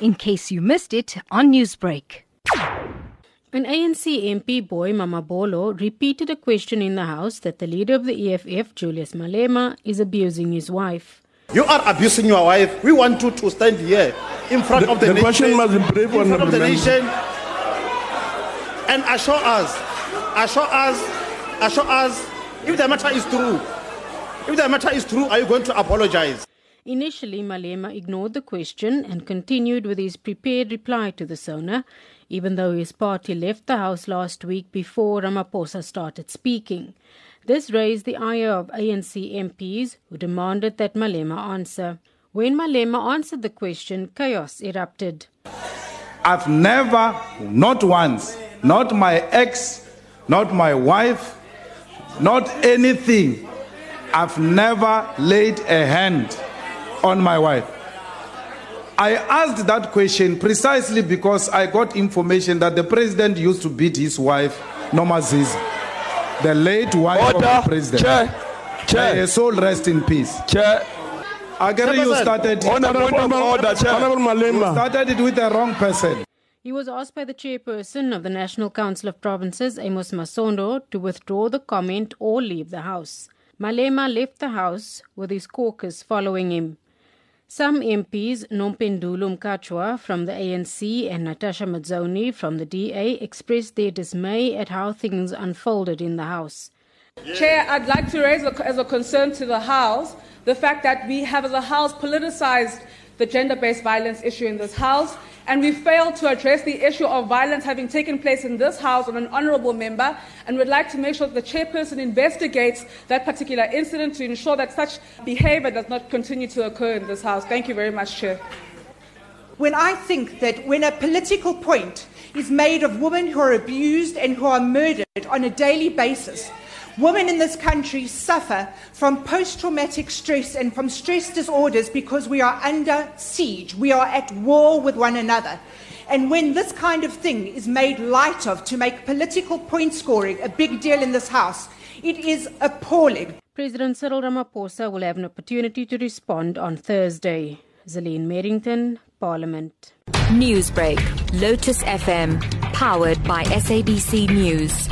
in case you missed it on Newsbreak. An ANC MP, Boy Mamabolo, repeated a question in the House that the leader of the EFF, Julius Malema, is abusing his wife. You are abusing your wife. We want you to stand here in front The- of the, the nation, question must be brief, in front of the nation, and assure us, assure us, assure us, if the matter is true, if the matter is true, are you going to apologize? Initially, Malema ignored the question and continued with his prepared reply to the Sona, even though his party left the House last week before Ramaphosa started speaking. This raised the ire of ANC MPs who demanded that Malema answer. When Malema answered the question, chaos erupted. I've never, not once, not my ex, not my wife, not anything, I've never laid a hand on my wife. I asked that question precisely because I got information that the president used to beat his wife, Nomazizi, the late wife of the president. Chair. Chair. May Chair. her soul rest in peace. Chair. Agari, you Chairperson. started, Honorable, you order, Chair. Honorable Malema. started it with the wrong person. He was asked by the chairperson of the National Council of Provinces, Amos Masondo, to withdraw the comment or leave the House. Malema left the House with his caucus following him. Some MPs, Nompendulo Mkatshwa from the ANC and Natasha Mazzone from the DA, expressed their dismay at how things unfolded in the House. Chair, I'd like to raise a, as a concern to the House the fact that we have, as a House, politicized the gender based violence issue in this House, and we failed to address the issue of violence having taken place in this House on an honourable member, and we would like to make sure that the chairperson investigates that particular incident to ensure that such behaviour does not continue to occur in this House. Thank you very much, Chair. when I think that when a political point is made of women who are abused and who are murdered on a daily basis, women in this country suffer from post traumatic stress and from stress disorders because we are under siege. We are at war with one another. And when this kind of thing is made light of to make political point scoring a big deal in this House, it is appalling. President Cyril Ramaphosa will have an opportunity to respond on Thursday. Zalene Merrington, Parliament. Newsbreak, Lotus FM, powered by SABC News.